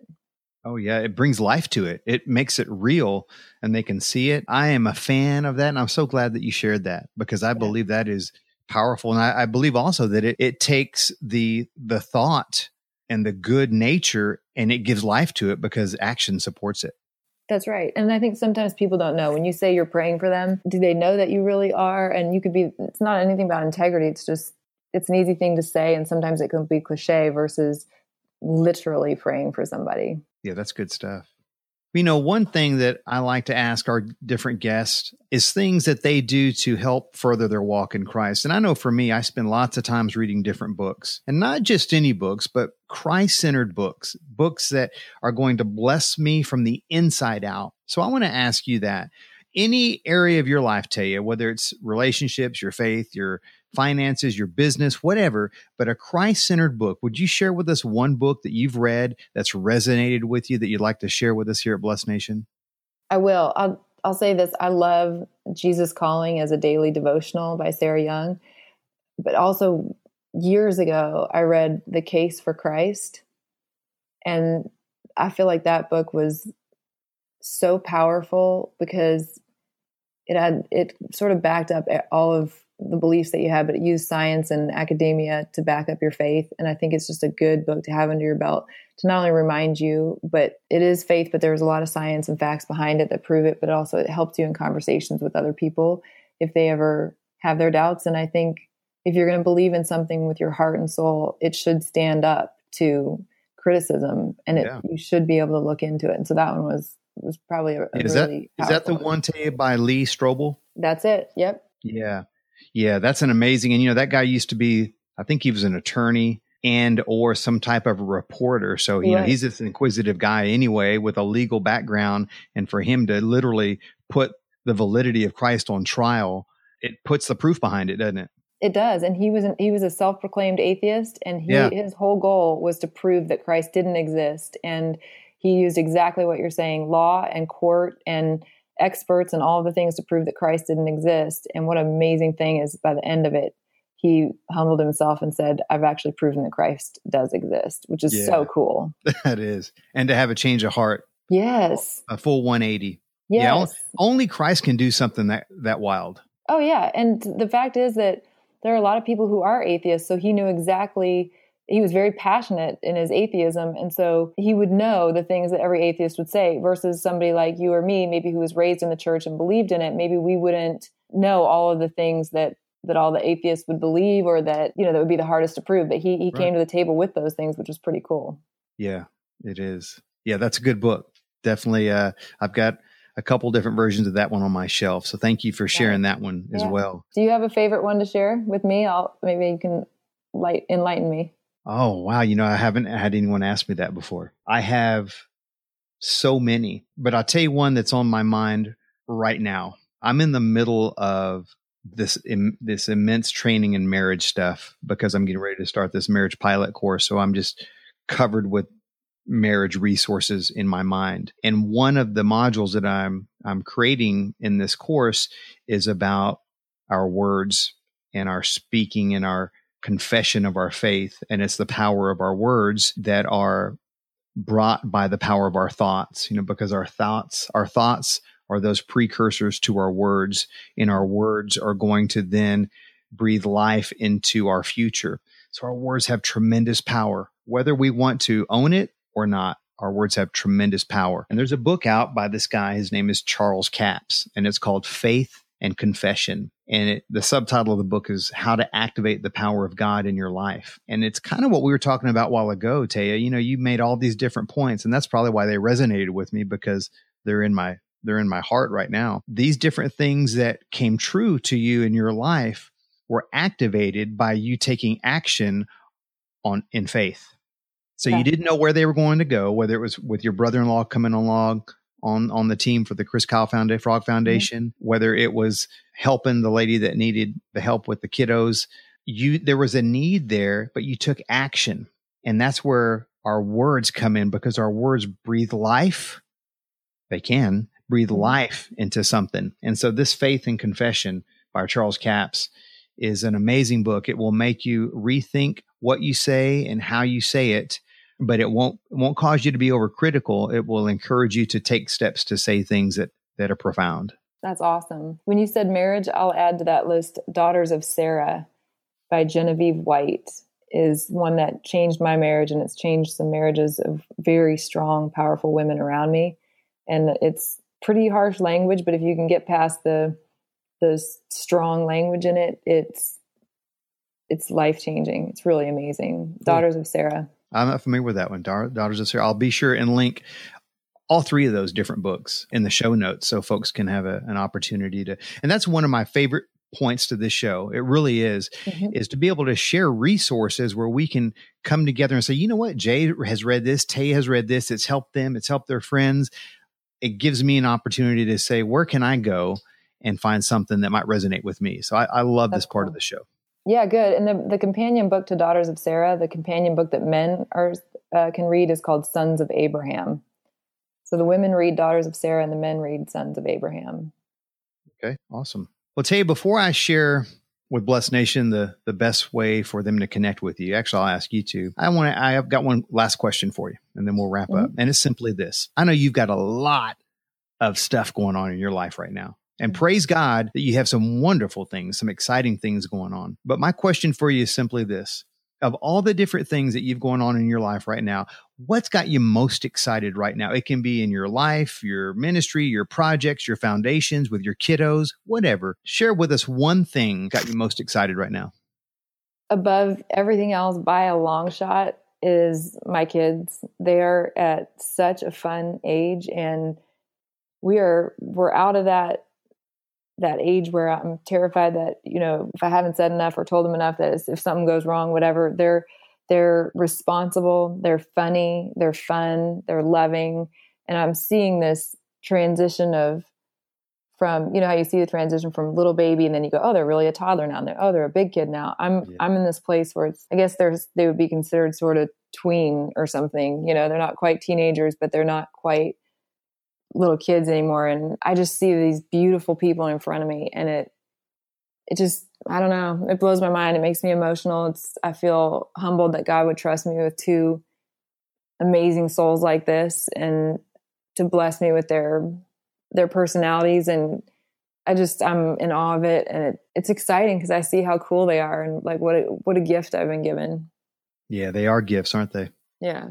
Oh yeah, it brings life to it. It makes it real and they can see it. I am a fan of that and I'm so glad that you shared that because I yeah. believe that is powerful. And I, I believe also that it, it takes the the thought and the good nature and it gives life to it because action supports it. That's right. And I think sometimes people don't know when you say you're praying for them, do they know that you really are? And you could be, it's not anything about integrity. It's just, it's an easy thing to say. And sometimes it can be cliche versus literally praying for somebody. Yeah, that's good stuff. You know, one thing that I like to ask our different guests is things that they do to help further their walk in Christ. And I know for me, I spend lots of times reading different books and not just any books, but Christ centered books, books that are going to bless me from the inside out. So I want to ask you that any area of your life, Taya, whether it's relationships, your faith, your finances, your business, whatever, but a Christ centered book. Would you share with us one book that you've read that's resonated with you that you'd like to share with us here at Blessed Nation? I will. I'll, I'll say this I love Jesus Calling as a daily devotional by Sarah Young. But also, years ago, I read The Case for Christ. And I feel like that book was so powerful because it had it sort of backed up all of the beliefs that you have, but use science and academia to back up your faith. And I think it's just a good book to have under your belt to not only remind you, but it is faith, but there's a lot of science and facts behind it that prove it, but also it helps you in conversations with other people if they ever have their doubts. And I think if you're going to believe in something with your heart and soul, it should stand up to criticism and it, yeah. you should be able to look into it. And so that one was was probably a, a is really that is that the one by Lee Strobel? That's it. Yep. Yeah. Yeah, that's an amazing. And you know, that guy used to be, I think he was an attorney and or some type of a reporter. So you right. know, he's an inquisitive guy anyway with a legal background. And for him to literally put the validity of Christ on trial, it puts the proof behind it, doesn't it? It does, and he was an, he was a self proclaimed atheist, and he, yeah. his whole goal was to prove that Christ didn't exist. And he used exactly what you're saying: law and court and experts and all the things to prove that Christ didn't exist. And what an amazing thing is by the end of it, he humbled himself and said, I've actually proven that Christ does exist, which is yeah, so cool. <laughs> That is. And to have a change of heart. Yes. A full 180. Yes. Yeah. Only Christ can do something that, that wild. Oh, yeah. And the fact is that there are a lot of people who are atheists. So he knew exactly he was very passionate in his atheism and so he would know the things that every atheist would say versus somebody like you or me maybe who was raised in the church and believed in it. Maybe we wouldn't know all of the things that that all the atheists would believe or that you know that would be the hardest to prove but he he right. came to the table with those things which was pretty cool. Yeah it is. Yeah that's a good book. Definitely uh i've got a couple different versions of that one on my shelf so thank you for sharing yeah. that one as yeah. well. Do you have a favorite one to share with me? I'll maybe you can light enlighten me Oh, wow. You know, I haven't had anyone ask me that before. I have so many, but I'll tell you one that's on my mind right now. I'm in the middle of this Im, this immense training in marriage stuff because I'm getting ready to start this marriage pilot course. So I'm just covered with marriage resources in my mind. And one of the modules that I'm I'm creating in this course is about our words and our speaking and our confession of our faith and it's the power of our words that are brought by the power of our thoughts you know because our thoughts our thoughts are those precursors to our words and our words are going to then breathe life into our future. So our words have tremendous power. Whether we want to own it or not our words have tremendous power. And there's a book out by this guy. His name is Charles Capps and it's called faith and confession. And it, the subtitle of the book is How to Activate the Power of God in Your Life. And it's kind of what we were talking about a while ago, Taya. You know, you made all these different points, and that's probably why they resonated with me because they're in my they're in my heart right now. These different things that came true to you in your life were activated by you taking action on in faith. So yeah. you didn't know where they were going to go, whether it was with your brother-in-law coming along on on the team for the Chris Kyle Foundation, Frog mm-hmm. Foundation, mm-hmm. whether it was helping the lady that needed the help with the kiddos. You there was a need there, but you took action. And that's where our words come in because our words breathe life. They can breathe mm-hmm. life into something. And so this Faith and Confession by Charles Capps is an amazing book. It will make you rethink what you say and how you say it but it won't it won't cause you to be overcritical. It will encourage you to take steps to say things that that are profound. That's awesome. When you said marriage, I'll add to that list Daughters of Sarah by Genevieve White is one that changed my marriage and it's changed some marriages of very strong, powerful women around me. And it's pretty harsh language, but if you can get past the the strong language in it, it's it's life changing. It's really amazing. Daughters of Sarah. I'm not familiar with that one. Daughters of Sarah. I'll be sure and link all three of those different books in the show notes so folks can have a, an opportunity to. And that's one of my favorite points to this show. It really is, mm-hmm. is to be able to share resources where we can come together and say, you know what, Jay has read this, Tay has read this, it's helped them, it's helped their friends. It gives me an opportunity to say, where can I go and find something that might resonate with me? So I, I love That's this part cool. of the show. Yeah, good. And the, the companion book to Daughters of Sarah, the companion book that men are uh, can read is called Sons of Abraham. So the women read Daughters of Sarah and the men read Sons of Abraham. Okay, awesome. Well, you before I share with Blessed Nation the the best way for them to connect with you. Actually, I'll ask you to. I want to. I have got one last question for you, and then we'll wrap mm-hmm. up. And it's simply this: I know you've got a lot of stuff going on in your life right now. And praise God that you have some wonderful things, some exciting things going on. But my question for you is simply this of all the different things that you've going on in your life right now, what's got you most excited right now? It can be in your life, your ministry, your projects, your foundations, with your kiddos, whatever. Share with us one thing got you most excited right now. Above everything else, by a long shot, is my kids. They are at such a fun age and we are we're out of that that age where I'm terrified that you know if I haven't said enough or told them enough that if something goes wrong, whatever, they're they're responsible, they're funny, they're fun, they're loving, and I'm seeing this transition of from you know how you see the transition from little baby and then you go oh they're really a toddler now and they're oh they're a big kid now i'm yeah. i'm in this place where it's i guess there's they would be considered sort of tween or something you know they're not quite teenagers but they're not quite little kids anymore and i just see these beautiful people in front of me and it it just i don't know it blows my mind it makes me emotional it's i feel humbled that god would trust me with two amazing souls like this and to bless me with their their personalities and i just i'm in awe of it and it, it's exciting because i see how cool they are and like what a, what a gift i've been given. Yeah they are gifts aren't they? Yeah.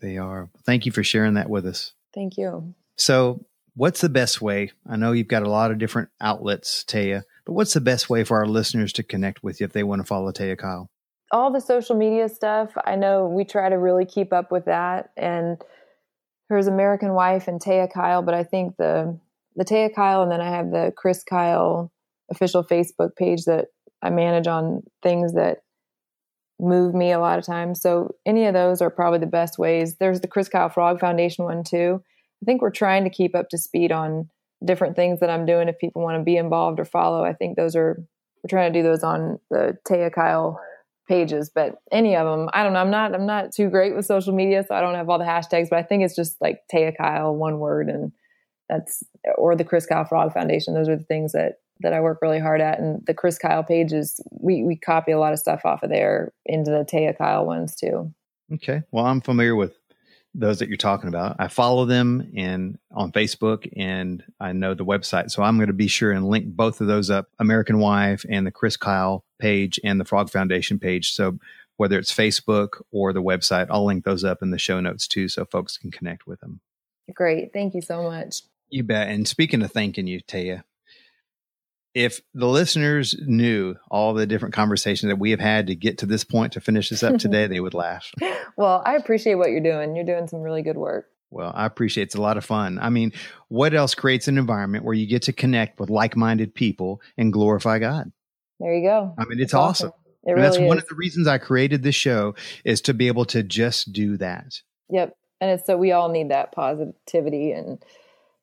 They are. Thank you for sharing that with us. Thank you so, what's the best way? I know you've got a lot of different outlets, Taya, but what's the best way for our listeners to connect with you if they want to follow Taya Kyle? All the social media stuff, I know we try to really keep up with that. And there's American Wife and Taya Kyle, but I think the the Taya Kyle and then I have the Chris Kyle official Facebook page that I manage on things that move me a lot of times. So any of those are probably the best ways. There's the Chris Kyle Frog Foundation one too. I think we're trying to keep up to speed on different things that I'm doing. If people want to be involved or follow, I think those are we're trying to do those on the Taya Kyle pages, but any of them, I don't know. I'm not I'm not too great with social media, so I don't have all the hashtags. But I think it's just like Taya Kyle, one word, and that's or the Chris Kyle Frog Foundation. Those are the things that that I work really hard at. And the Chris Kyle pages, we we copy a lot of stuff off of there into the Taya Kyle ones too. Okay. Well, I'm familiar with those that you're talking about. I follow them and on Facebook and I know the website. So I'm going to be sure and link both of those up, American Wife and the Chris Kyle page and the Frog Foundation page. So whether it's Facebook or the website, I'll link those up in the show notes too so folks can connect with them. Great. Thank you so much. You bet. And speaking of thanking you, Taya, if the listeners knew all the different conversations that we have had to get to this point to finish this up <laughs> today, they would laugh. Well, I appreciate what you're doing. You're doing some really good work. Well, I appreciate it. it's a lot of fun. I mean, what else creates an environment where you get to connect with like-minded people and glorify God? There you go. I mean, it's, it's awesome. awesome. It really that's is. one of the reasons I created this show is to be able to just do that. Yep. And it's so we all need that positivity and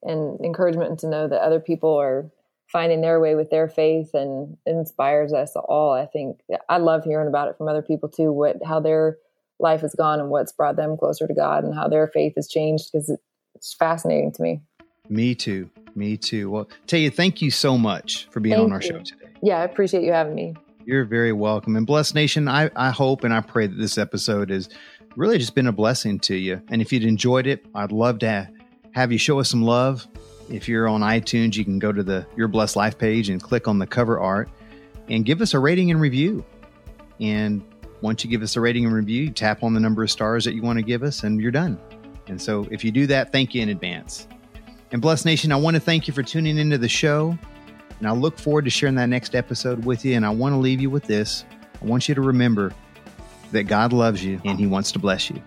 and encouragement to know that other people are finding their way with their faith and inspires us all. I think I love hearing about it from other people too, what how their life has gone and what's brought them closer to God and how their faith has changed because it's fascinating to me. Me too. Me too. Well, Taya, thank you so much for being thank on our you. show today. Yeah, I appreciate you having me. You're very welcome. And Blessed Nation, I, I hope and I pray that this episode has really just been a blessing to you. And if you'd enjoyed it, I'd love to have you show us some love if you're on iTunes, you can go to the Your Blessed Life page and click on the cover art and give us a rating and review. And once you give us a rating and review, you tap on the number of stars that you want to give us and you're done. And so if you do that, thank you in advance. And Blessed Nation, I want to thank you for tuning into the show. And I look forward to sharing that next episode with you. And I want to leave you with this I want you to remember that God loves you and He wants to bless you.